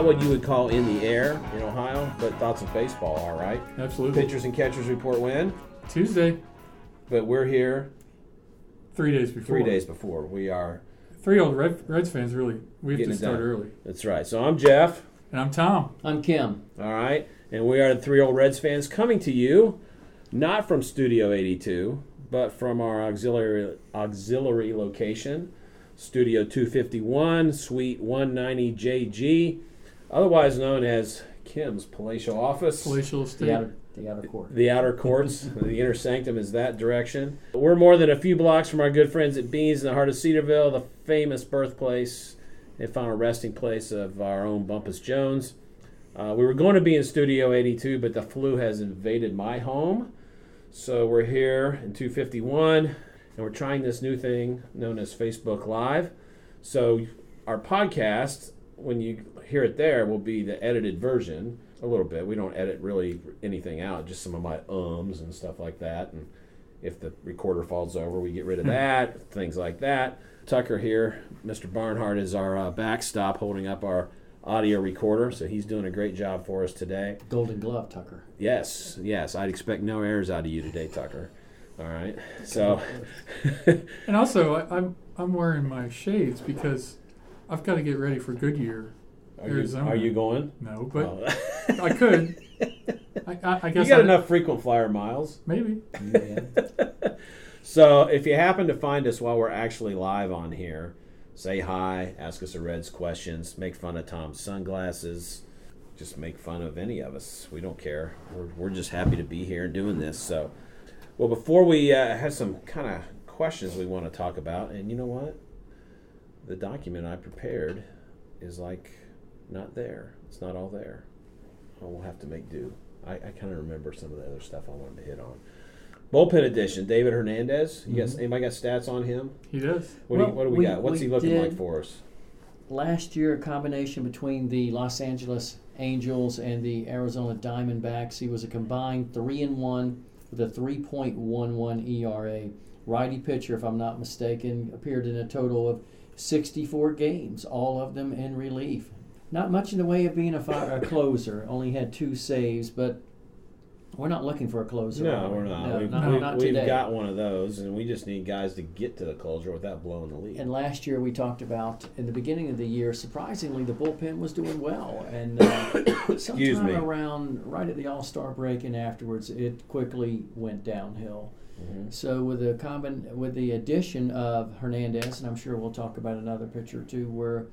not what you would call in the air in Ohio, but thoughts of baseball are right. Absolutely. Pitchers and catchers report when, Tuesday, but we're here three days before. three days before. We are. Three old Red, Reds fans really. We have to start done. early. That's right. So I'm Jeff. And I'm Tom. I'm Kim. All right, and we are the three old Reds fans coming to you, not from Studio 82, but from our auxiliary auxiliary location, Studio 251, Suite 190 JG, otherwise known as Kim's palatial office. Palatial Estate. The outer, the outer court. The outer courts, the inner sanctum is that direction. We're more than a few blocks from our good friends at Beans in the heart of Cedarville, the famous birthplace and final resting place of our own Bumpus Jones. Uh, we were going to be in Studio 82, but the flu has invaded my home. So we're here in 251, and we're trying this new thing known as Facebook Live. So our podcast, when you hear it there, will be the edited version a little bit. We don't edit really anything out, just some of my ums and stuff like that. And if the recorder falls over, we get rid of that, things like that. Tucker here, Mr. Barnhart, is our uh, backstop holding up our audio recorder, so he's doing a great job for us today. Golden Glove, Tucker. Yes, yes, I'd expect no errors out of you today, Tucker. All right, so And also, I, I'm I'm wearing my shades because I've got to get ready for Goodyear. Are you, Arizona. are you going? No, but Oh. I could. I, I, I guess you got I- enough frequent flyer miles. Maybe. Yeah. So if you happen to find us while we're actually live on here, say hi, ask us a Reds questions, make fun of Tom's sunglasses, just make fun of any of us. We don't care. We're, we're just happy to be here and doing this. So, well, before we uh, have some kind of questions we want to talk about, and you know what? The document I prepared is like not there. It's not all there. Oh, we'll have to make do. I, I kind of remember some of the other stuff I wanted to hit on. Bullpen edition, David Hernandez. You got mm-hmm. anybody got stats on him? He does. What, do, you, what do we, we- got? What's we he looking like for us? Last year, a combination between the Los Angeles Angels and the Arizona Diamondbacks. He was a combined three and one with a 3.11 ERA. Righty pitcher, if I'm not mistaken, appeared in a total of 64 games, all of them in relief. Not much in the way of being a, fi- a closer. Only had two saves, but we're not looking for a closer. No, we? we're not. No, we've not, we've, not we've got one of those, and we just need guys to get to the closer without blowing the lead. And last year we talked about in the beginning of the year, surprisingly, the bullpen was doing well. And uh, sometime me. around right at the All Star break and afterwards, it quickly went downhill. Mhm. So with the common with the addition of Hernandez, and I'm sure we'll talk about another pitcher too, where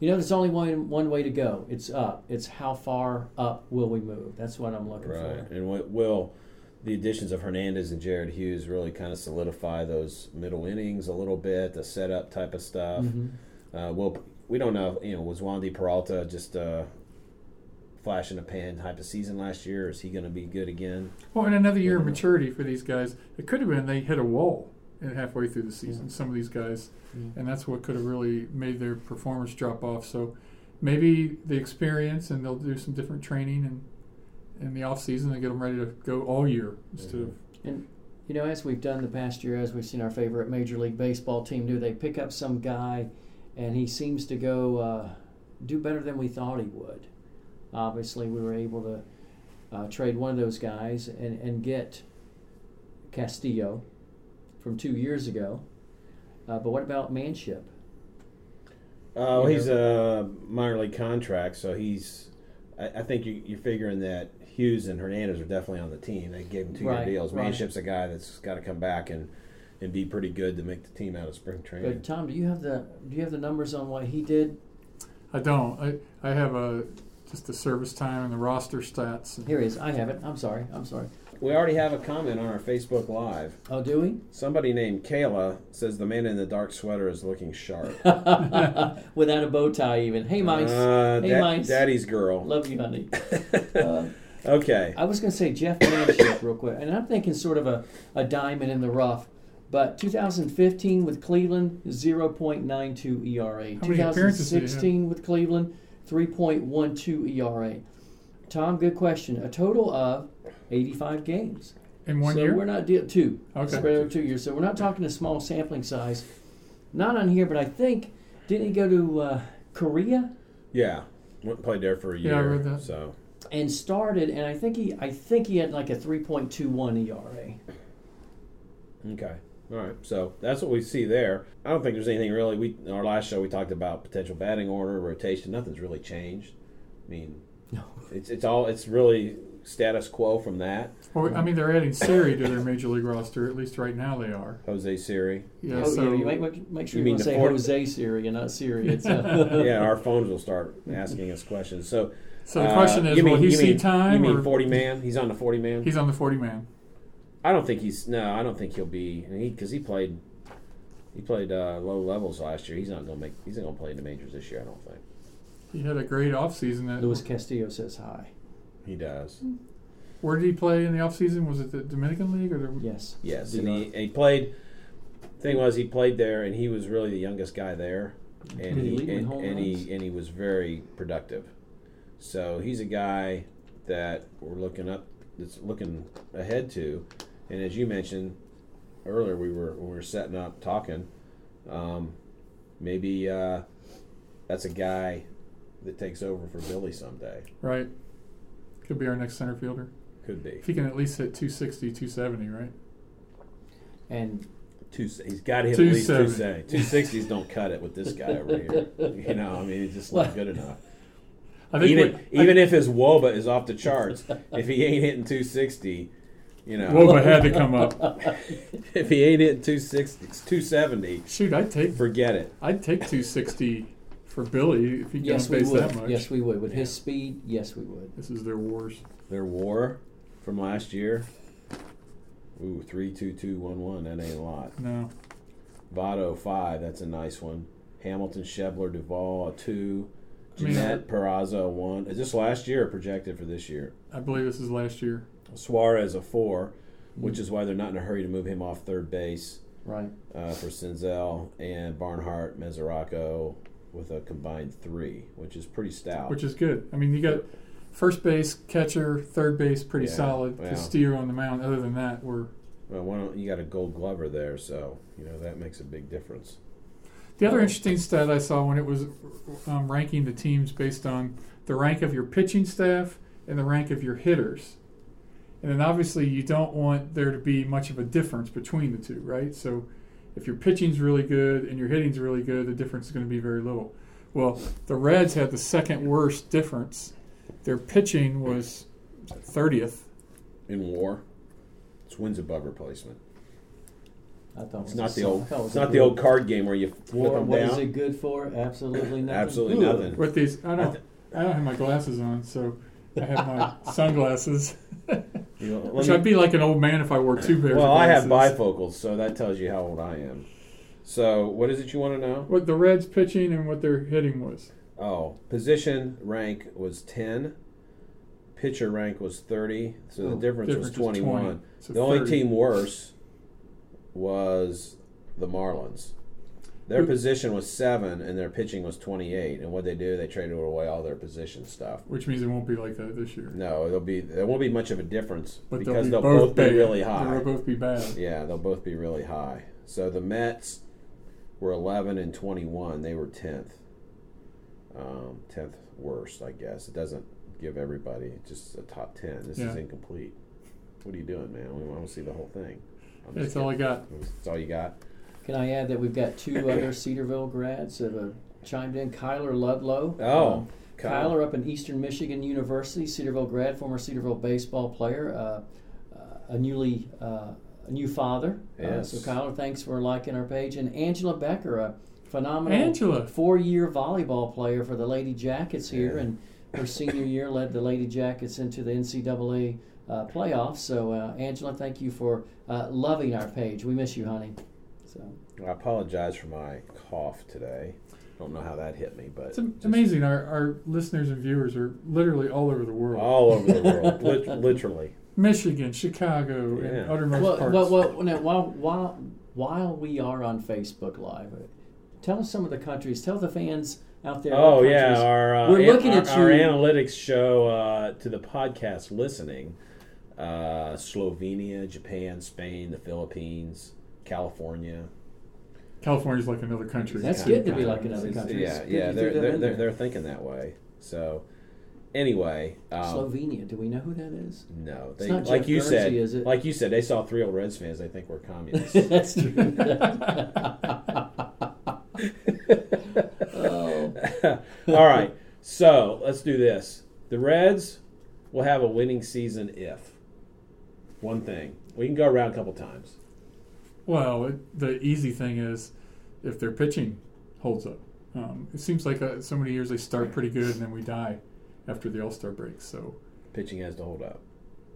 you know there's only one one way to go. It's up. It's how far up will we move? That's what I'm looking Right, for. and what will the additions of Hernandez and Jared Hughes really kind of solidify those middle innings a little bit, the setup type of stuff. Mhm. Uh, well, we don't know. You know, was Wandy Peralta just a flash in the pan type of season last year? Is he going to be good again? Well, and another year of maturity for these guys. It could have been they hit a wall in halfway through the season. Some of these guys, Yeah. and that's what could have really made their performance drop off. So maybe the experience, and they'll do some different training and in the off season and get them ready to go all year instead of And You know, as we've done the past year, as we've seen our favorite Major League Baseball team do, they pick up some guy, and he seems to go uh, do better than we thought he would. Obviously, we were able to uh, trade one of those guys and, and get Castillo from two years ago. Uh, but what about Manship? Oh, You he's a minor league contract, so he's. I, I think you, you're figuring that Hughes and Hernandez are definitely on the team. They gave him two year Right, deals. right. Manship's a guy that's got to come back and, and be pretty good to make the team out of spring training. But Tom, do you have the do you have the numbers on what he did? I don't. I I have a just the service time and the roster stats. Here he is. I have it. I'm sorry. I'm sorry. We already have a comment on our Facebook Live. Oh, do we? Somebody named Kayla says the man in the dark sweater is looking sharp. Without a bow tie, even. Hey, mice. Uh, hey, da- mice. Daddy's girl. Love you, honey. Uh, Okay. I was going to say Jeff Manship real quick, and I'm thinking sort of a, a diamond in the rough. But 2015 with Cleveland, 0.92 ERA. How many appearances did he have? 2016 with Cleveland, 3.12 ERA. Tom, good question. A total of 85 games. In one so year? we're not deal two. Okay. Spread over two years. So we're not talking a small sampling size. Not on here, but I think didn't he go to uh, Korea? Yeah. Went and played there for a year. Yeah, I read that. So and started, and I think he, I think he had like a 3.21 ERA. okay, all right. So that's what we see there. I don't think there's anything really. We in our last show we talked about potential batting order, rotation. Nothing's really changed. I mean, No. it's it's all it's really status quo from that. Well, I mean, they're adding Siri to their major league roster. At least right now they are. Jose Siri. Yeah. oh, so yeah, you make, make, make sure You you, mean want to the say fourth- Jose Siri and not Siri. It's uh, yeah, our phones will start asking us questions. So, so the uh, question is, you mean, will he see mean- time? You mean or forty man? He's on the forty man. he's on the forty man. I don't think he's no. I don't think he'll be because he, played. He played uh, low levels last year. He's not going to make. He's not going to play in the majors this year. I don't think He had a great offseason. That Luis Castillo says hi. he does. where did he play in the offseason? Was it the Dominican League or the? Yes. Yes, and he, he played. Thing was, he played there, and he was really the youngest guy there, and Did he he, lead in and, home and runs? he and he was very productive. So he's a guy that we're looking up, that's looking ahead to, and as you mentioned earlier, we were when we were setting up talking. Um, maybe uh, that's a guy that takes over for Billy someday. Right. Could be our next center fielder. Could be. If he can at least hit 260, 270, right? And Two, he's got to hit at least 270. 270. 260s don't cut it with this guy over here. You know, I mean, it's just not good enough. I think Even what- even if his WOBA is off the charts, if he ain't hitting 260, you know, Woba had to come up. if he ain't hitting 260, 270, Shoot, I'd take forget it. I'd take 260 for Billy if he yes, can we would. that much. Yes, we would. With his speed, yes, we would. This is their wars. Their WAR from last year, ooh, three two two one one. That ain't a lot. No. Votto five. That's a nice one. Hamilton, Schebler, Duvall a two. Gennett, Peraza a one. Is this last year or projected for this year? I believe this is last year. Suarez a four, which is why they're not in a hurry to move him off third base Right. uh, for Senzel and Barnhart, Mesoraco with a combined three, which is pretty stout. which is good. I mean, you got first base, catcher, third base, pretty Yeah, solid. yeah. Castillo on the mound. Other than that, we're well, why don't, you got a Gold Glover there, so you know that makes a big difference. the other interesting stat I saw when it was um, ranking the teams based on the rank of your pitching staff and the rank of your hitters. And then obviously you don't want there to be much of a difference between the two, right? So if your pitching's really good and your hitting's really good, the difference is going to be very little. Well, the Reds had the second worst difference. Their pitching was 30th. In WAR, it's wins above replacement. I thought It's was not the old. I thought it was It's not the old card game where you flip them what is down. it good for? Absolutely nothing. Absolutely Ugh. nothing. With these, I don't, I don't have my glasses on, so I have my sunglasses. You know, Which me- I'd be like an old man if I wore two pairs. well, I have bifocals, so that tells you how old I am. So, what is it you want to know? What the Reds pitching and what their hitting was. Oh, position rank was 10. Pitcher rank was 30. So the Oh, difference, was difference was 21. 20. So the only team worse was the Marlins. Their position was 7 and their pitching was 28. And what they do, they traded away all their position stuff. Which means it won't be like that this year. No, it'll be there won't be much of a difference But because they'll they'll both, both, be really high. They'll both be bad. Yeah, they'll both be really high. So the Mets were 11 and 21. They were 10th. Um, 10th worst, I guess. It doesn't give everybody just a top 10. This is incomplete. What are you doing, man? We want to see the whole thing. I'm That's all I got. That's all you got? Can I add that we've got two other Cedarville grads that have chimed in? Kyler Ludlow. Oh, Um, Kyler up in Eastern Michigan University, Cedarville grad, former Cedarville baseball player, uh, uh, a newly uh, a new father. Yes. Uh, so Kyler, thanks for liking our page. And Angela Becker, a phenomenal Angela. four-year volleyball player for the Lady Jackets here, Yeah. and her senior year led the Lady Jackets into the NCAA uh, playoffs. So uh, Angela, thank you for uh, loving our page. We miss you, honey. So I apologize for my cough today. Don't know how that hit me, but It's am- just amazing. Our, our listeners and viewers are literally all over the world. all over the world, lit- literally. Michigan, Chicago, Yeah. and uttermost well, parts. well, well, now, while while while we are on Facebook Live, tell us some of the countries. Tell the fans out there. Oh what yeah, our uh, We're an- looking our, at our analytics show uh, to the podcast listening. Uh, Slovenia, Japan, Spain, the Philippines, California. California's like another country. That's Kinda- to be like another it's- country. Yeah, It's good yeah, they're they're, they're, they're thinking that way. So anyway, um, Slovenia. Do we know who that is? no, It's they, not like Jeff you Guernsey, said, is it? like you said, they saw three old Reds fans. They think we're communists. That's true. oh, All right, so let's do this. The Reds will have a winning season if one thing we can go around a couple times. Well, it, the easy thing is if their pitching holds up. Um, it seems like uh, so many years they start pretty good and then we die after the All Star break. So Pitching has to hold up.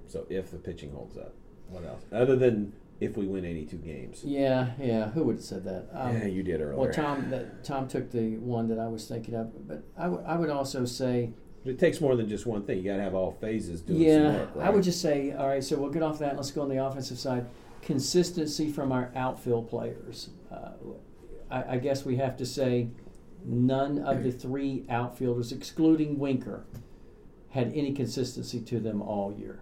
So if the pitching holds up, what else? Other than if we win 82 games. yeah, yeah. Who would have said that? Um, yeah, you did earlier. well, Tom, that, Tom took the one that I was thinking of, but I, w- I would also say, It takes more than just one thing. You got to have all phases doing some yeah, work. Right? I would just say, all right. So we'll get off that. Let's go on the offensive side. Consistency from our outfield players. Uh, I, I guess we have to say, none of the three outfielders, excluding Winker, had any consistency to them all year,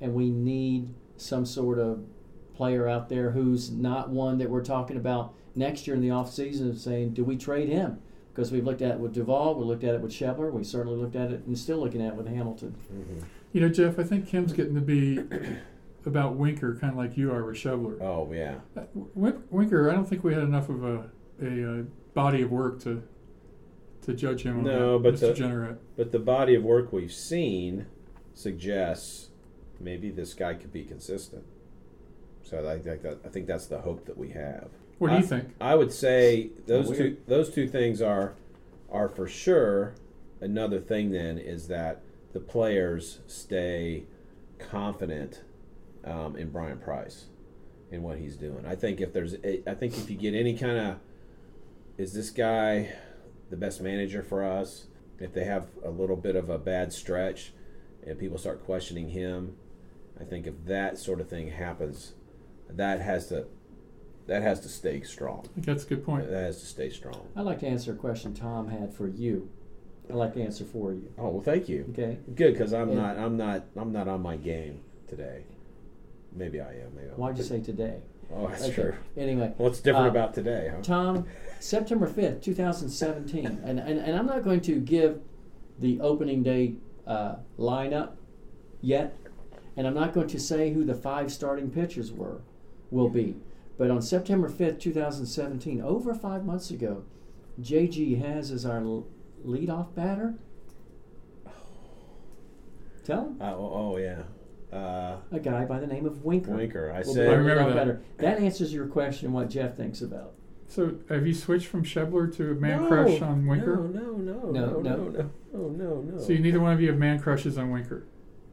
and we need some sort of player out there who's not one that we're talking about next year in the offseason saying, do we trade him? Because we've looked at it with Duvall, we looked at it with Schebler, we certainly looked at it and still looking at it with Hamilton. Mhm. you know, Jeff, I think Kim's getting to be about Winker, kind of like you are with Shoveler. Oh yeah. Winker, I don't think we had enough of a a, uh body of work to to judge him. No, that, but Mr. the- Generette. But the body of work we've seen suggests maybe this guy could be consistent. So I think that I think that's the hope that we have. What do I- you think? I would say those weird. two those two things are are for sure. Another thing then is that the players stay confident um, in Bryan Price and what he's doing. I think if there's a, I think if you get any kind of is this guy the best manager for us? If they have a little bit of a bad stretch and people start questioning him, I think if that sort of thing happens, that has to that has to stay strong. I think that's a good point. That has to stay strong. I'd like to answer a question Tom had for you. I'd like to answer for you. Oh well, thank you. Okay. Good because I'm Yeah. not I'm not I'm not on my game today. Maybe I am. Maybe. Why'd you say today? Oh, that's Okay. true. Anyway, What's different Uh, about today, huh? Tom, September 5th, 2017. And, and, and I'm not going to give the opening day uh, lineup yet. And I'm not going to say who the five starting pitchers were, will be. But on September 5th, 2017, over five months ago, JG has as our l- leadoff batter. Tell him. Uh, oh, oh yeah. Uh, A guy by the name of Winker. Winker. I will said. I remember that. batter. That answers your question what Jeff thinks about. So, have you switched from Schebler to man no, crush on Winker? No, no, no, No, no, no, no. no, no, no, no. So, you, neither one of you have man crushes on Winker.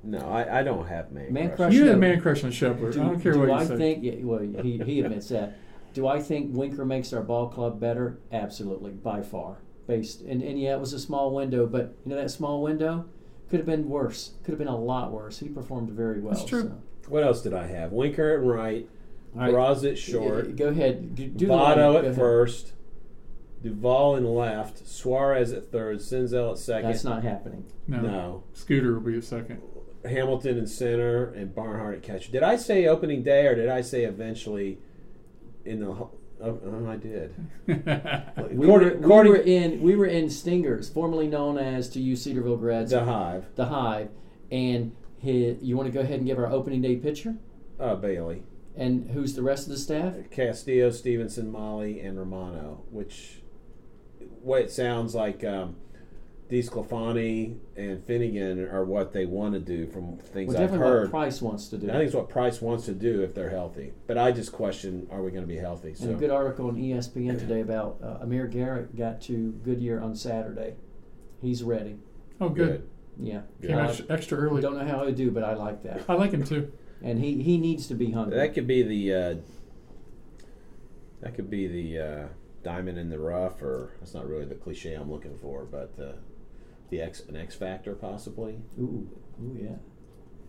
No, I, I don't have man. Man crush. crush- You had a man crush on Schebler. Do, I don't care do what I you say. think? Yeah, well, he, he admits that. Do I think Winker makes our ball club better? Absolutely, by far. Based and, and yeah, it was a small window, but you know that small window could have been worse. Could have been a lot worse. He performed very well. That's true. so. What else did I have? Winker at right, All right, Peraza at short, Go ahead. Do do the Votto. Go at ahead. first, Duvall in left, Suarez at third, Senzel at second. That's not happening. no. no. Scooter will be at second. Hamilton in center and Barnhart at catcher. Did I say opening day or did I say eventually in the? Ho- Oh, oh, I did. We, According- were, we were in we were in Stingers, formerly known as to you Cedarville grads, the Hive, the Hive, and his, you want to go ahead and give our opening day pitcher uh, Bailey, and who's the rest of the staff? Castillo, Stephenson, Mahle, and Romano. Which, what it sounds like, um, DeSclafani and Finnegan are what they want to do from things Well, I've heard. what Price wants to do. I think it's what Price wants to do if they're healthy. But I just question: Are we going to be healthy? And a good article on ESPN today about uh, Amir Garrett got to Goodyear on Saturday. He's ready. Oh, good. Yeah. Came I extra, extra early. don't know how he'll do, but I like that. I like him too. And he, he needs to be hungry. That could be the uh, that could be the uh, diamond in the rough, or that's not really the cliche I'm looking for, but uh, the X an X factor possibly Ooh, ooh, yeah.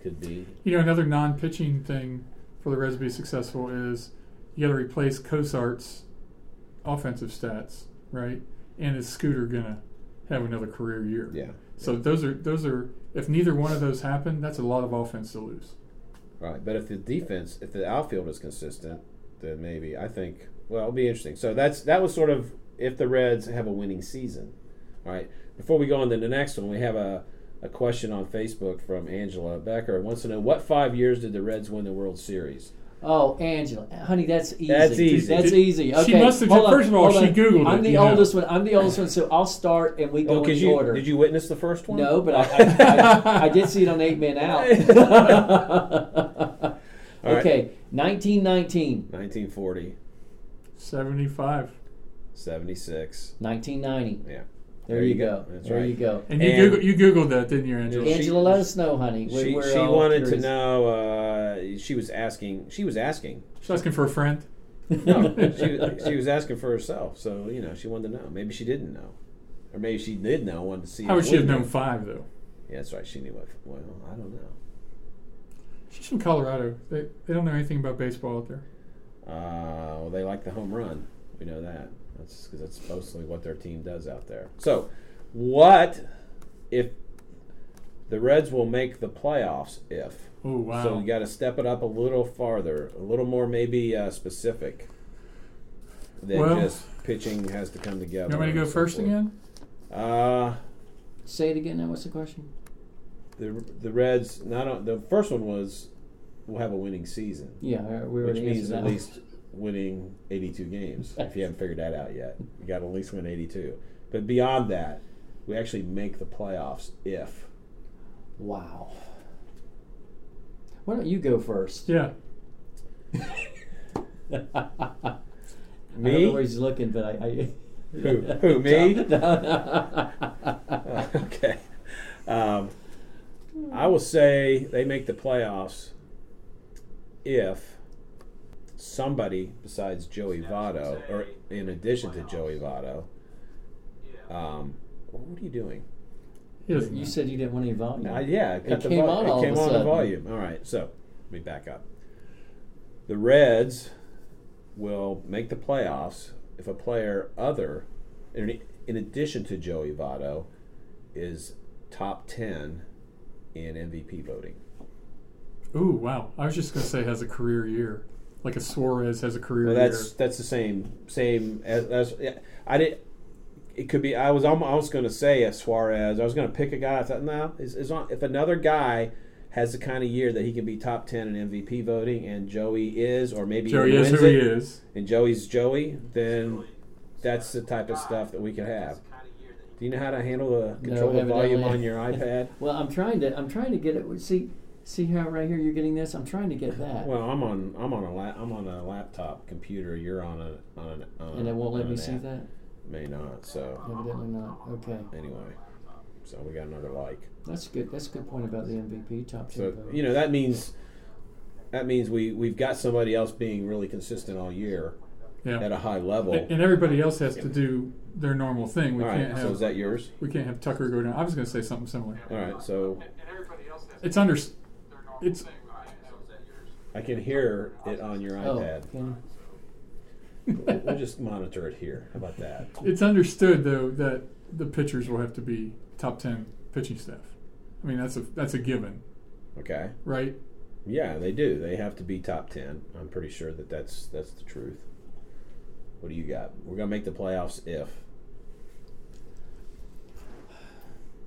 could be. You know, another non-pitching thing for the Reds to be successful is you got to replace Cozart's offensive stats, right? And is Scooter gonna have another career year? Yeah. So those are those are if neither one of those happen, that's a lot of offense to lose. Right, but if the defense, if the outfield is consistent, then maybe I think. Well, it'll be interesting. So that's that was sort of if the Reds have a winning season. All right. Before we go on to the next one, we have a, a question on Facebook from Angela Becker. Wants to know what five years did the Reds win the World Series? Oh, Angela, honey, that's easy. That's easy. That's Did- easy. she Okay, must have- hold on, first of all, she on. Googled I'm it, the you know. oldest one. I'm the oldest one, so I'll start and we oh, go Oh, in you order. did you witness the first one? No, but I, I, I, I did see it on Eight Men Out. All right. okay, 1919, 1940, 75. 76. 1990. Yeah. There, you go. That's there right. you go. And you And- Googled, you Googled that, didn't you, Angela? She- Angela, let us know, honey. We- She, we're she all wanted to know. Uh, she was asking. She was asking. She's asking for a friend. No, she, she was asking for herself. So you know, she wanted to know. Maybe she didn't know, or maybe she did know. Wanted to see. How would she have known five, though? Yeah, that's right. She knew what. Well, I don't know. She's from Colorado. They, they don't know anything about baseball out there. Uh, well, they like the home run. We know that. That's because that's mostly what their team does out there. So, what if the Reds will make the playoffs? If Oh, wow. so, you got to step it up a little farther, a little more maybe uh, specific than Well- just pitching has to come together. you want me to go so first forth. again? Uh, Say it again. Now, what's the question? the the Reds. Not on, the first one was we'll have a winning season. Yeah, we which means at that. least winning 82 games. if you haven't figured that out yet, you got to at least win 82. But beyond that, we actually make the playoffs if. Wow. Why don't you go first? Yeah. I don't know Me? where he's looking, but I. I Who? Who, me? No. okay. Um, I will say they make the playoffs if somebody besides Joey Votto, or in addition to Joey Votto, um, what are you doing? He doesn't you said you didn't want any volume. Uh, yeah, it, cut the came vo- on it all came of a on the volume. All right, so let me back up. The Reds will make the playoffs if a player other, in, in addition to Joey Votto, is top ten in MVP voting. Ooh, wow. I was just going to say has a career year. Like a Suarez has a career Well, year. that's that's the same same as, as yeah, I did. It could be. I was almost going to say a Suarez. I was going to pick a guy. I thought, no, is, is on, if another guy has the kind of year that he can be top ten in MVP voting, and Joey is, or maybe Joey even is wins who he it, is. and Joey's Joey, then that's the type of stuff that we could have. Do you know how to handle the control the volume on your iPad? Well, I'm trying to. I'm trying to get it. See, see how right here you're getting this. I'm trying to get that, Well, I'm on I'm on a la- I'm on a laptop computer. You're on a on, a, on and it won't let me see app. that. May not. So Evidently not. Okay, anyway, so we got another like. that's good. That's a good point about the MVP top ten. So vote. you know that means that means we we've got somebody else being really consistent all year Yeah. at a high level. And, and everybody else has to do their normal thing. We all can't have. So is that yours? we can't have Tucker go down. I was going to say something similar. All right. So and everybody else has It's under. It's I can hear it on your oh, iPad. can- We'll we'll just monitor it here. How about that? it's understood though that the pitchers will have to be top ten pitching staff. I mean that's a that's a given, Okay. right? Yeah, they do. They have to be top ten. I'm pretty sure that that's that's the truth. What do you got? We're gonna make the playoffs if.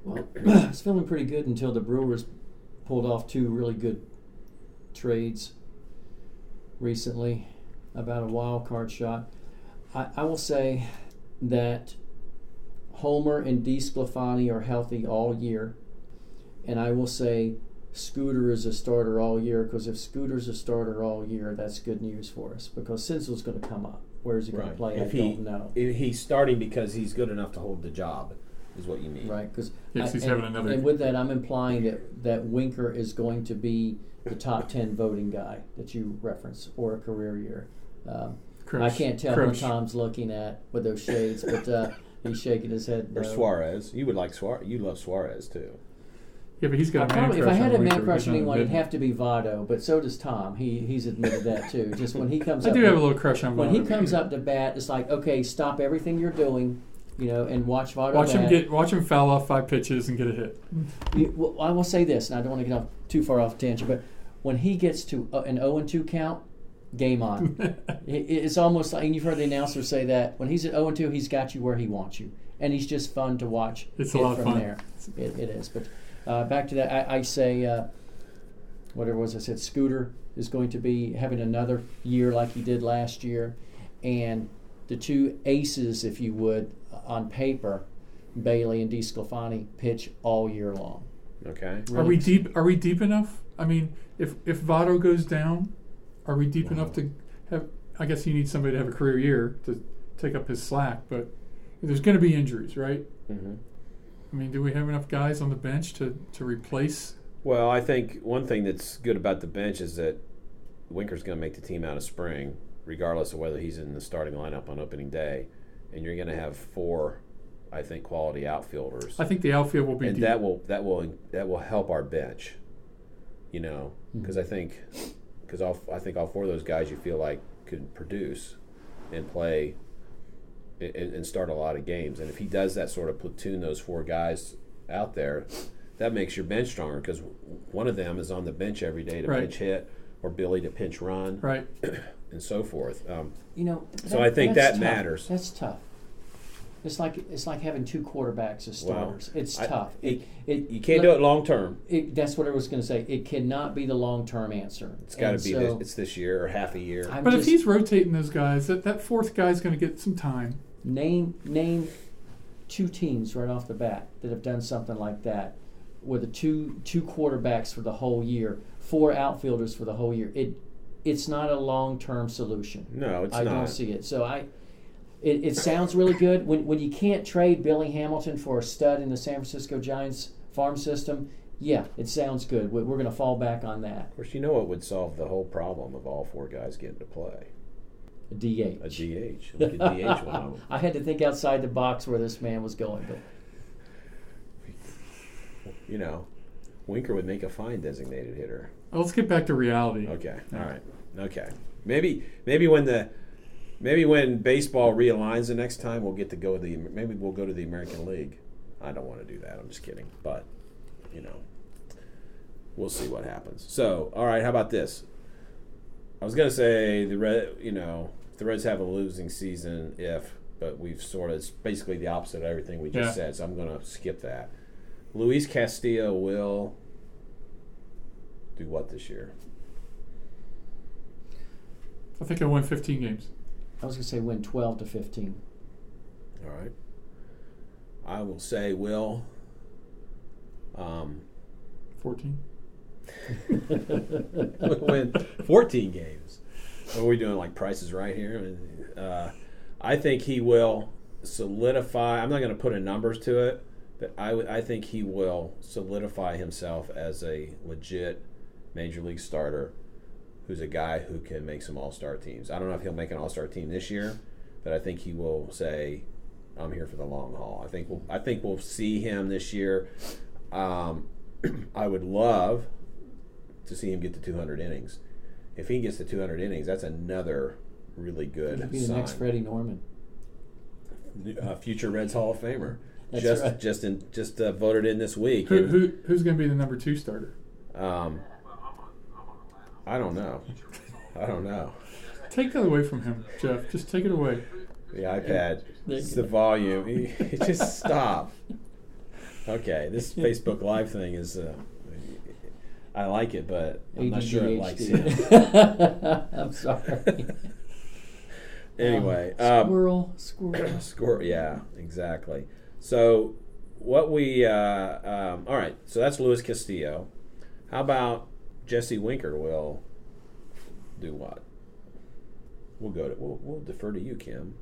Well, it's feeling pretty good until the Brewers pulled off two really good trades recently about a wild card shot. I, I will say that Homer and DeSclafani are healthy all year, and I will say Scooter is a starter all year because if Scooter's a starter all year, that's good news for us because Senzel's going to come up. Where is he going to play? If I he don't know. he's starting because he's good enough to hold the job, is what you mean. Right, because Yes, he's and, having another- And with that, I'm implying that that Winker is going to be the top ten voting guy that you reference or a career year. Um, I can't tell Crouch. what Tom's looking at with those shades, but uh, he's shaking his head. Or. Suarez. You would like Suarez. You love Suarez too. Yeah, but he's I got a man probably, if I had on a man crush but on not anyone, it'd have to be Votto, but so does Tom. He he's admitted that too. Just when he comes I up, do to- have a little crush on when he Votto. comes up to bat, it's like okay, stop everything you're doing, you know, and watch Votto. Watch him get watch him foul off five pitches and get a hit. You, well, I will say this, and I don't want to get off too far off tangent, but when he gets to uh, an 0 2 count, game on. It- it's almost like, and you've heard the announcer say that when he's at 0 2, he's got you where he wants you. and he's just fun to watch. It's a lot of from fun. there. It, it is. But uh, back to that, I, I say uh, whatever it was I said. Scooter is going to be having another year like he did last year, and the two aces, if you would, on paper, Bailey and DeSclafani pitch all year long. Okay. Are we deep? Are we deep enough? I mean, if if Votto goes down, are we deep Wow. enough to have? I guess you need somebody to have a career year to take up his slack. But there's going to be injuries, right? hmm I mean, do we have enough guys on the bench to to replace? Well, I think one thing that's good about the bench is that Winker's going to make the team out of spring, regardless of whether he's in the starting lineup on opening day, and you're going to have four, I think, quality outfielders, I think the outfield will be and deep. that will that will that will help our bench. You know, hmm. because I think because all I think all four of those guys you feel like could produce and play and, and start a lot of games, and if he does that sort of platoon those four guys out there, that makes your bench stronger because one of them is on the bench every day to Right. pinch hit or Billy to pinch run right. and so forth. Um, You know. So I think that tough. matters. That's tough. It's like it's like having two quarterbacks as Well, starters. it's I- tough. it- it, you can't do it long term. That's what I was going to say. It cannot be the long term answer. It's got to be so this, it's this year or half a year. I'm But just, if he's rotating those guys, that that fourth guy's going to get some time. name name two teams right off the bat that have done something like that, with the two two quarterbacks for the whole year, four outfielders for the whole year. It it's not a long term solution. no, it's I not. don't see it. So I. It, it sounds really good when when you can't trade Billy Hamilton for a stud in the San Francisco Giants farm system. Yeah, it sounds good. We- We're going to fall back on that. Of course, you know what would solve the whole problem of all four guys getting to play? A DH. A DH. Could DH one. I had to think outside the box where this man was going, but You know, Winker would make a fine designated hitter. Well, let's get back to reality. Okay. All right. Okay. Maybe maybe when the maybe when baseball realigns the next time we'll get to go to the maybe we'll go to the American League. I don't want to do that. I'm just kidding. But you know, we'll see what happens. So, all right. How about this? I was gonna say the red. You know, the Reds have a losing season if, but we've sort of it's basically the opposite of everything we just Yeah. said. So I'm gonna skip that. Luis Castillo will do what this year? I think I won 15 games. I was going to say win 12 to 15. All right. I will say will. Um, 14. win 14 games. What are we doing? Like prices right here? Uh, I think he will solidify. I'm not going to put in numbers to it, but I would- I think he will solidify himself as a legit major league starter, who's a guy who can make some All Star teams. I don't know if he'll make an All Star team this year, but I think he will say, "I'm here for the long haul." I think we'll, I think we'll see him this year. Um, I would love to see him get to 200 innings. If he gets to 200 innings, that's another really good He'll be the next Freddie Norman. uh, future Reds Hall of Famer. That's just right. just in, just uh, voted in this week. Who, who, who's going to be the number two starter? um, I don't know. I don't know. Take that away from him, Jeff. Just take it away. The iPad, it's the volume. just stop. Okay, this Facebook Live thing is. Uh, I like it, but I'm not sure it likes him. ADHD. I'm sorry. Anyway, Um, um, squirrel, squirrel. Score, yeah, exactly. So, what we, uh, um, all right, so that's Luis Castillo. How about Jesse Winker will do what? We'll go to, we'll, we'll defer to you, Kim.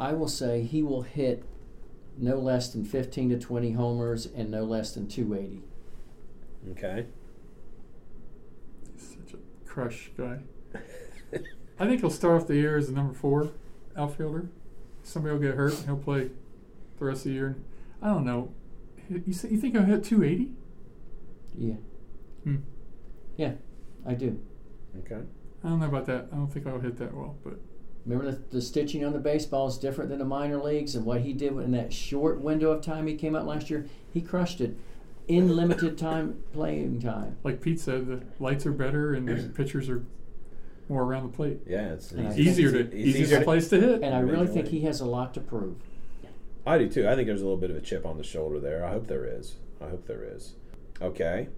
I will say he will hit no less than 15 to 20 homers and no less than 280. Okay. He's such a crush guy. I think he'll start off the year as the number four outfielder. Somebody will get hurt and he'll play the rest of the year. I don't know. You, say, you think he'll hit 280? Yeah. Hmm. Yeah, I do. Okay. I don't know about that. I don't think I'll hit that well, but Remember the, the stitching on the baseball is different than the minor leagues, and what he did in that short window of time he came out last year, he crushed it in limited time playing time. like Pete said, the lights are better and the pitchers are more around the plate. Yeah, it's And Easier to it's easier, easier to- place to hit. And I really think he has a lot to prove. I do too. I think there's a little bit of a chip on the shoulder there. I hope there is. I hope there is. Okay.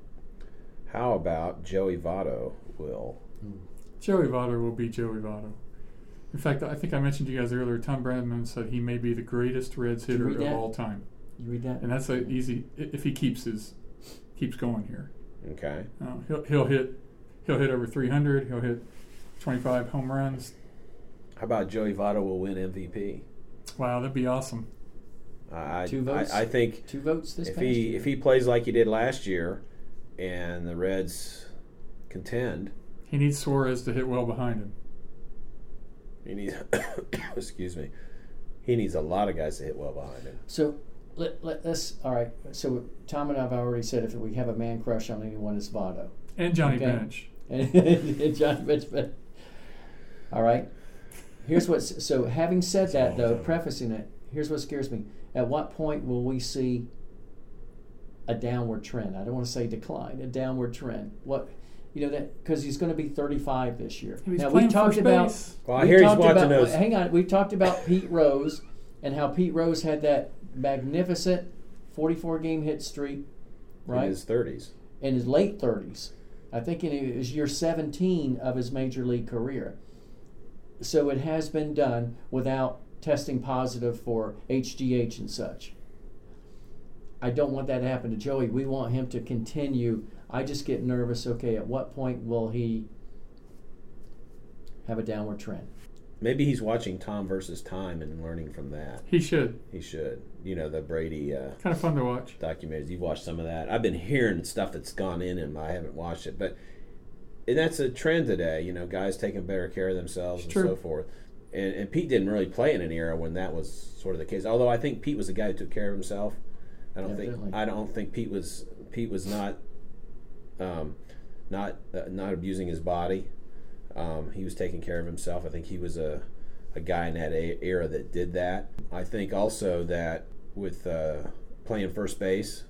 How about Joey Votto? Will Joey Votto will be Joey Votto. In fact, I think I mentioned to you guys earlier. Tom Brennan said he may be the greatest Reds hitter of that? all time, You read that? and that's a easy if he keeps his keeps going here. okay? Uh, he'll he'll hit he'll hit over 300. He'll hit 25 home runs. How about Joey Votto will win MVP? Wow, that'd be awesome. I, Two votes? I, I think Two votes this if past he year. if he plays like he did last year, and the Reds contend, He needs Suarez to hit well behind him. he needs excuse me, he needs a lot of guys to hit well behind him. So let, let, us all right. So Tom and I have already said if we have a man crush on anyone, it's Votto And Johnny Okay. Bench. and John Benjamin. All right. Here's what's so. Having said that, though, prefacing it, here's what scares me. At what point will we see a downward trend? I don't want to say decline, a downward trend. What you know that because he's going to be 35 this year. He's now we talked first about. Well, I we hear he's talked watching about, those. Hang on, we talked about Pete Rose and how Pete Rose had that magnificent 44 game hit streak, right? in right? his thirties. in his late 30s. I think in his year 17 of his major league career. So it has been done without testing positive for HGH and such. I don't want that to happen to Joey. We want him to continue. I just get nervous. Okay, at what point will he have a downward trend? Maybe he's watching Tom versus Time and learning from that. He should. He should. You know the Brady uh, Kind of fun to watch. documentaries. You've watched some of that. I've been hearing stuff that's gone in him. I haven't watched it, but and that's a trend today. You know, guys taking better care of themselves and True. so forth. And, and Pete didn't really play in an era when that was sort of the case. Although I think Pete was a guy who took care of himself. I don't think. I don't think Pete was Pete was not um, not uh, not abusing his body. Um, he was taking care of himself. I think he was a a guy in that a- era that did that. I think also that with uh, playing first base,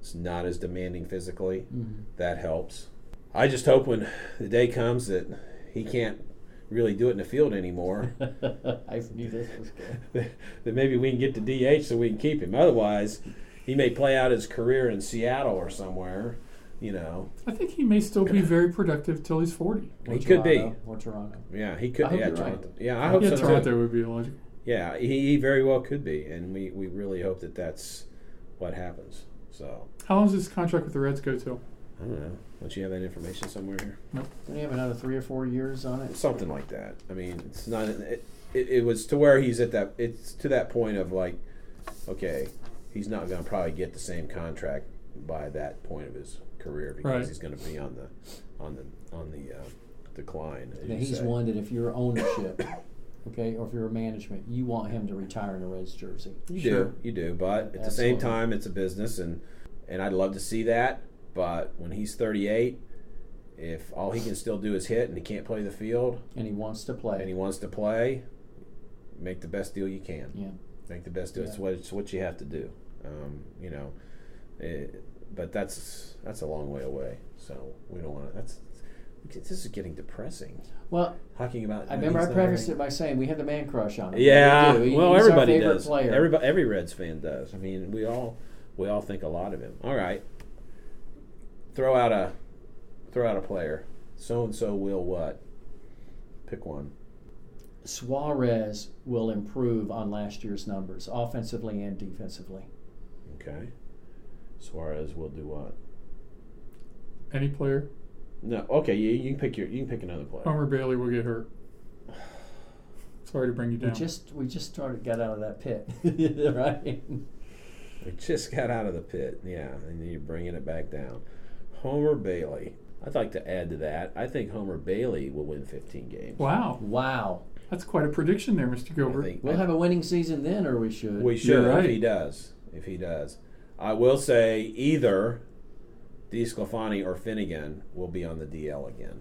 it's not as demanding physically. Mhm. That helps. I just hope when the day comes that he can't really do it in the field anymore, I knew this was good. that maybe we can get to DH so we can keep him. Otherwise, he may play out his career in Seattle or somewhere. You know, I think he may still be very productive till he's 40. Or He could be. Or Toronto. yeah, he could. I yeah, you're right. Toronto. Yeah, I hope yeah, so Toronto too. would be logical. Yeah, he, he very well could be, and we, we really hope that that's what happens. So How long does his contract with the Reds go till? I don't know. Don't you have that information somewhere here? Don't he have another three or four years on it? Something like that. I mean, it's not. It, it, it was to where he's at that. It's to that point of like, okay, he's not going to probably get the same contract by that point of his career because Right. he's going to be on the on the on the uh, decline. as Now, he's say. one that if you're ownership, okay, or if you're management, you want him to retire in a Reds jersey. You Sure. do, you do, but at the same time, it's a business, and and I'd love to see that. But when he's 38, if all he can still do is hit and he can't play the field And he wants to play. and he wants to play, make the best deal you can. yeah. Make the best deal. It's what it's what you have to do. Um, you know, it, but that's that's a long way away. So we don't want to. That's this is getting depressing. Well, Talking about. I remember I prefaced it by saying we had the man crush on him. Yeah, We do. Well, he's everybody does. Player. Everybody, every Reds fan does. I mean, we all we all think a lot of him. All right, throw out a throw out a player. So and so will what? Pick one. Suarez will improve on last year's numbers, offensively and defensively. Okay. Suarez will do what? Any player. No. Okay, you, you can pick your you can pick another player. Homer Bailey will get hurt. Sorry to bring you We down. just we just started got out of that pit, right? We just got out of the pit. Yeah, and you're bringing it back down. Homer Bailey. I'd like to add to that. I think Homer Bailey will win 15 games. wow, Wow. that's quite a prediction there, Mr. Gilbert. think We'll have a winning season then, or we should. We should right. if he does. If he does, I will say either DeSclafani or Finnegan will be on the DL again,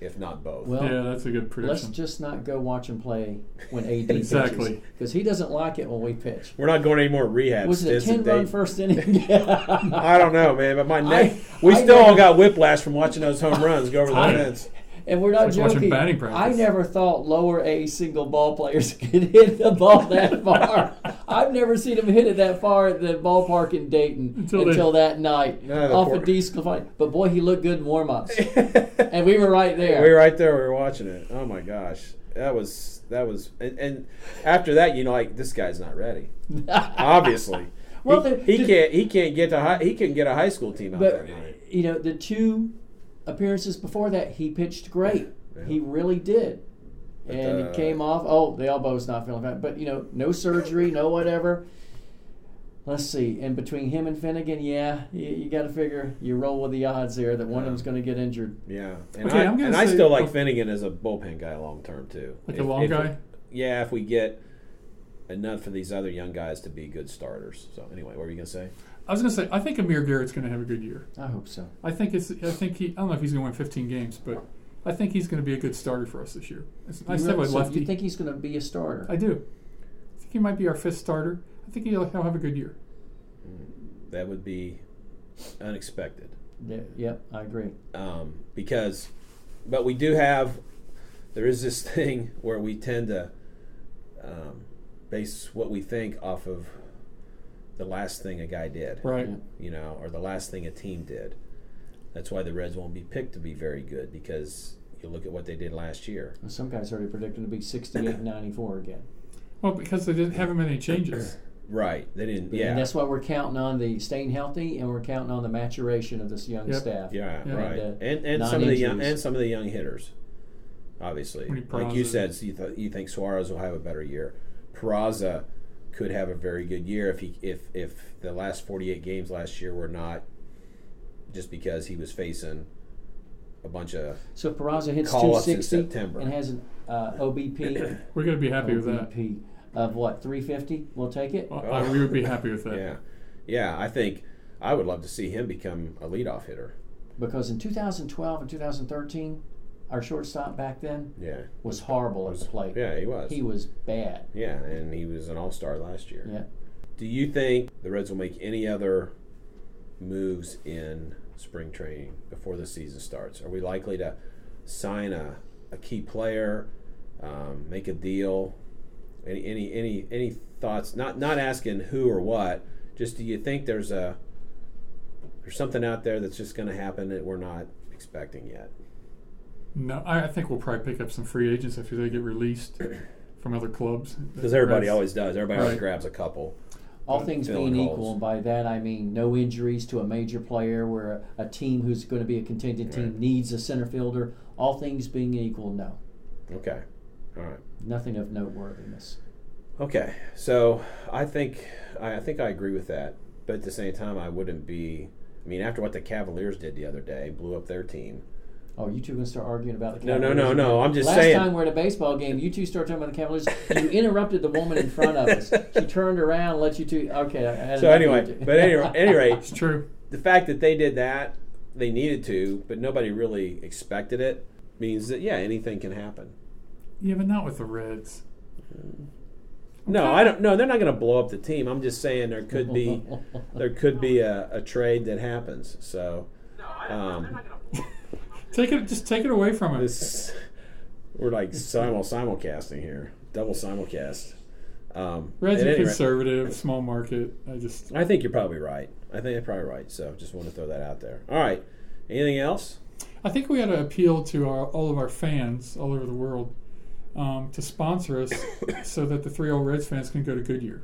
if not both. Well, yeah, that's a good prediction. Let's just not go watch him play when AD Exactly. because he doesn't like it when we pitch. We're not going any more rehab. Was it a ten run first inning? I don't know, man, but my neck. I- we I still never- all got whiplash from watching those home runs go over the I- fence. And we're not It's like joking. batting I never thought lower A single ball players could hit the ball that far. I've never seen them hit it that far at the ballpark in Dayton Until until, they- that night No, off poor- a disqualified. But boy, he looked good in warm ups, and we were right there. We were right there. We were watching it. Oh my gosh, that was that was. And, and after that, you know, like this guy's not ready. Obviously, Well, he, the- he the- can't. He can't get to. High, he can get a high school team out there. But tonight. you know, the two appearances before that, he pitched great. Yeah. He really did. But, and uh, it came off. Oh, the elbow's not feeling bad, but you know, no surgery, no whatever. Let's see. And between him and Finnegan, yeah, you, you got to figure you roll with the odds there that one of them's going to get injured. Yeah, and Okay, I, I'm gonna and I still like. Finnegan as a bullpen guy long term too. Like a long if- guy? Yeah, if we get enough for these other young guys to be good starters. So anyway, what were you gonna say? I was going to say, I think Amir Garrett's going to have a good year. I hope so. I think it's. I think he. I don't know if he's going to win 15 games, but I think he's going to be a good starter for us this year. It's nice you, to have a really- so lefty. you think he's going to be a starter? I do. I think he might be our fifth starter. I think he'll, he'll have a good year. That would be unexpected. Yeah, yep, I agree. um, because, but we do have. There is this thing where we tend to um, base what we think off of the last thing a guy did, Right. You know, or the last thing a team did. That's why the Reds won't be picked to be very good because you look at what they did last year. Well, Some guys already predicting to be 68 and 94 again. Well, because they didn't have many changes. Right? They didn't. Yeah. And that's why we're counting on the staying healthy and we're counting on the maturation of this young Yep. staff. Yeah, Yeah. right. And, uh, And and some of the young and some of the young hitters, obviously. Like you said, so you, th- you think Suarez will have a better year. Peraza could have a very good year if he if if the last forty eight games last year were not just because he was facing a bunch of So if Peraza hits Call us in 260 September. and has an uh, OBP, We're going to be happy with that. OBP of what 350, we'll take it. Uh, we would be happy with that. yeah yeah. I think I would love to see him become a leadoff hitter. Because in 2012 and 2013, our shortstop back then Yeah, was horrible at the plate. yeah, he was. He was bad. yeah, and he was an all star last year. Yeah. Do you think the Reds will make any other moves in spring training before the season starts? Are we likely to sign a, a key player, um, make a deal? Any any any any thoughts? Not not asking who or what. Just do you think there's a there's something out there that's just going to happen that we're not expecting yet? No, I, I think we'll probably pick up some free agents after they get released from other clubs. Because everybody Reds- always does. Everybody always Right. grabs a couple. All things filling being holes. equal, and by that I mean no injuries to a major player where a, a team who's going to be a contingent team Right. needs a center fielder. All things being equal, no. Okay, all right. Nothing of noteworthiness. Okay, so I think I, I think I agree with that, but at the same time, I wouldn't be. I mean, after what the Cavaliers did the other day, blew up their team. Oh, you two are going to start arguing about the Cavaliers. No, no, no, no. I'm just Last saying. Last time we're at a baseball game, you two started talking about the Cavaliers. You interrupted the woman in front of us. She turned around and let you two. Okay. I had so anyway, of you two. but anyway, at any rate, It's true. the fact that they did that, they needed to, but nobody really expected it, means that yeah, anything can happen. Yeah, but not with the Reds. No, I don't. No, they're not going to blow up the team. I'm just saying there could be there could be a, a trade that happens. So. Um, Take it. Just take it away from. This we're like simul simulcasting here, double simulcast. Um, Reds any rate, conservative, small market. I just I think you're probably right. I think you're probably right. So just want to throw that out there. All right. Anything else? I think we ought to appeal to our, all of our fans all over the world um, to sponsor us so that the three old Reds fans can go to Goodyear.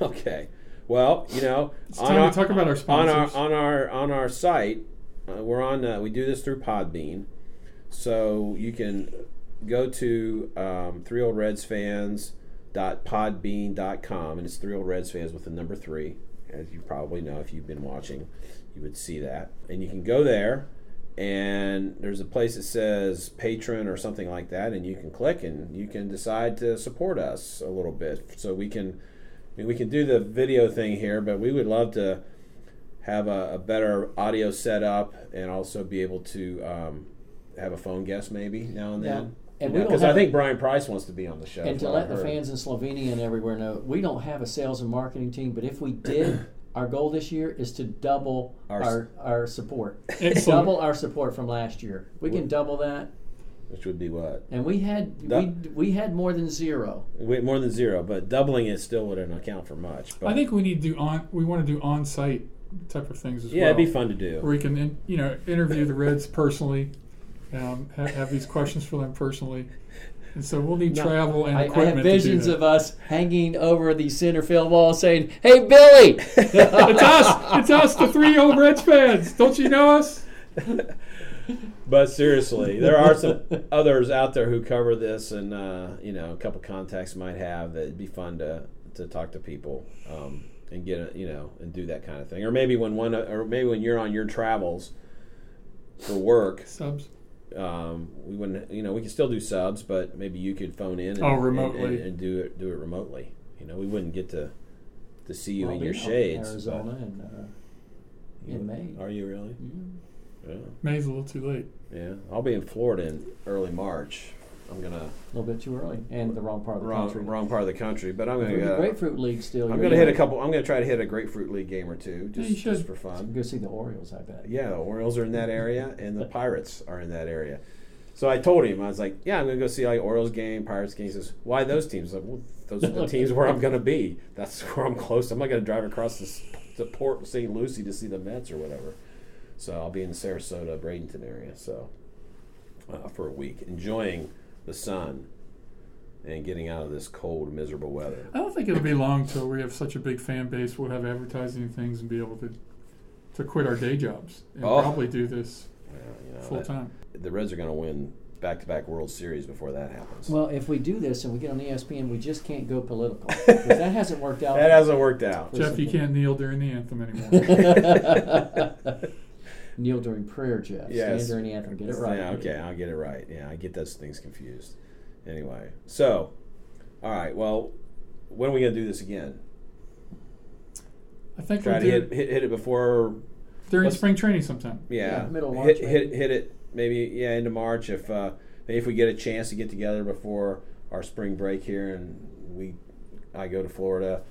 Okay. Well, you know, It's time to talk about our sponsors. on our on our on our site, uh, we're on. Uh, we do this through Podbean, so you can go to um, three old Reds fans dot podbean.com and it's three old reds fans with the number three as you probably know if you've been watching you would see that and you can go there and there's a place that says patron or something like that and you can click and you can decide to support us a little bit so we can I mean, we can do the video thing here but we would love to have a, a better audio setup and also be able to um, have a phone guest maybe now and Yeah. then And we don't because I have- think Bryan Price wants to be on the show And to let the fans in Slovenia and everywhere know, we don't have a sales and marketing team, but if we did, our goal this year is to double Our our, our, support. Double our support from last year. We can double that. which would be what And we had we, we had more than zero. Way- more than zero, but doubling it still wouldn't account for much. But I think we need to do on. We want to do on-site type of things as yeah, well. it'd be fun to do. where we can in- you know interview the Reds personally, um, have, have these questions for them personally, and so we'll need No, travel and I, I equipment. have to do visions that. of us hanging over the center field wall saying, "Hey, Billy!" It's us. It's us, the three old Reds fans. Don't you know us? But seriously, there are some others out there who cover this, and uh, you know, a couple contacts might have that it'd be fun to to talk to people um, and get a, you know and do that kind of thing. Or maybe when one, or maybe when you're on your travels for work, Subs. um, we wouldn't, you know, we could still do subs, but maybe you could phone in and, Oh, remotely. and, and do it do it remotely. You know, we wouldn't get to to see you I'll in be your in shades. Arizona, and uh, but- in May. Are you really? Yeah, Yeah. May's a little too late. Yeah, I'll be in Florida in early March. I'm gonna a little bit too early, and the wrong part of the wrong country. wrong part of the country, but I'm gonna the go. grapefruit league still. I'm gonna hit a couple. I'm gonna try to hit a grapefruit league game or two, just, should. just for fun. Go see the Orioles, I bet. Yeah, the Orioles are in that area, and the Pirates are in that area. So I told him I was like, "Yeah, I'm gonna go see like Orioles game, Pirates game." He says, "Why those teams?" I'm like, well, those are the teams where I'm gonna be. That's where I'm close. I'm not gonna drive across this, the Port St. Lucie to see the Mets or whatever. So I'll be in the Sarasota, Bradenton area. So uh, for a week, enjoying the sun and getting out of this cold, miserable weather. I don't think it'll be long till we have such a big fan base. We'll have advertising things and be able to to quit our day jobs and Oh. probably do this Well, you know, full that- time. the Reds are going to win back-to-back World Series before that happens. Well, if we do this and we get on ESPN, we just can't go political. 'Cause that hasn't worked out. that hasn't worked out. Jeff, you can't kneel during the anthem anymore. Kneel during prayer, Jeff. Yes. Stand during the anthem. Get it right. Yeah, okay, I'll get it right. Yeah, I get those things confused. Anyway, so, all right. Well, when are we going to do this again? I think Try we'll to hit, it hit hit it before. during let's- spring training sometime. Yeah, Yeah, middle of hit, March, hit maybe. hit it maybe yeah into March if uh, maybe if we get a chance to get together before our spring break here and we I go to Florida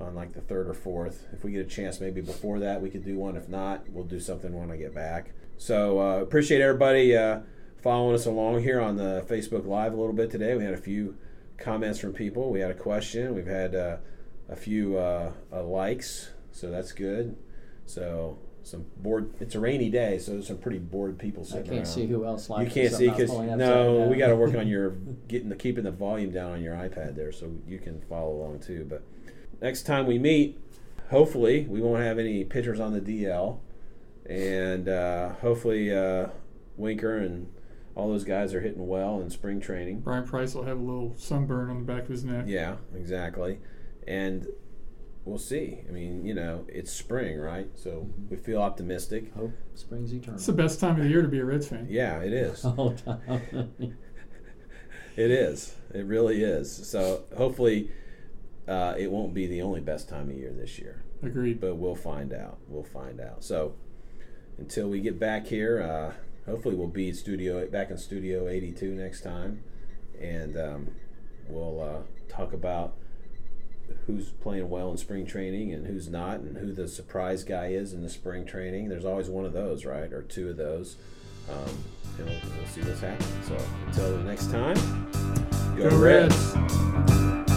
on like the third or fourth. If we get a chance, maybe before that we could do one. If not, we'll do something when I get back. So uh, appreciate everybody uh, following us along here on the Facebook Live a little bit today. We had a few comments from people. We had a question. We've had uh, a few uh, uh, likes, so that's good. So some bored. It's a rainy day, so there's some pretty bored people sitting. I can't around. see who else likes You can't see because else pulling up no, we got to work on your getting the keeping the volume down on your iPad there, so you can follow along too. But next time we meet, hopefully we won't have any pitchers on the DL, and uh, hopefully uh, Winker and all those guys are hitting well in spring training. Bryan Price will have a little sunburn on the back of his neck. Yeah, exactly, and we'll see. I mean, you know, it's spring, right? So we feel optimistic. Hope springs eternal. It's the best time of the year to be a Reds fan. Yeah, it is. All time. It is. It really is. So hopefully, uh, it won't be the only best time of year this year, Agreed. but we'll find out. We'll find out. So until we get back here, uh, hopefully we'll be studio back in Studio 82 next time, and um, we'll uh, talk about who's playing well in spring training and who's not, and who the surprise guy is in the spring training. There's always one of those, right, or two of those. Um, and we'll, we'll see what's happening. So until the next time, Go Reds.